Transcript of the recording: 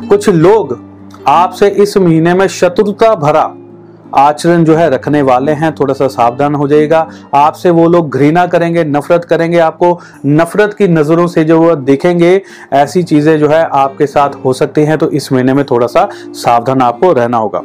कुछ लोग आपसे इस महीने में शत्रुता भरा आचरण जो है रखने वाले हैं। थोड़ा सा सावधान हो जाएगा आपसे वो लोग घृणा करेंगे, नफरत करेंगे, आपको नफरत की नज़रों से जो वो देखेंगे, ऐसी चीज़ें जो है आपके साथ हो सकती हैं। तो इस महीने में थोड़ा सा सावधान आपको रहना होगा।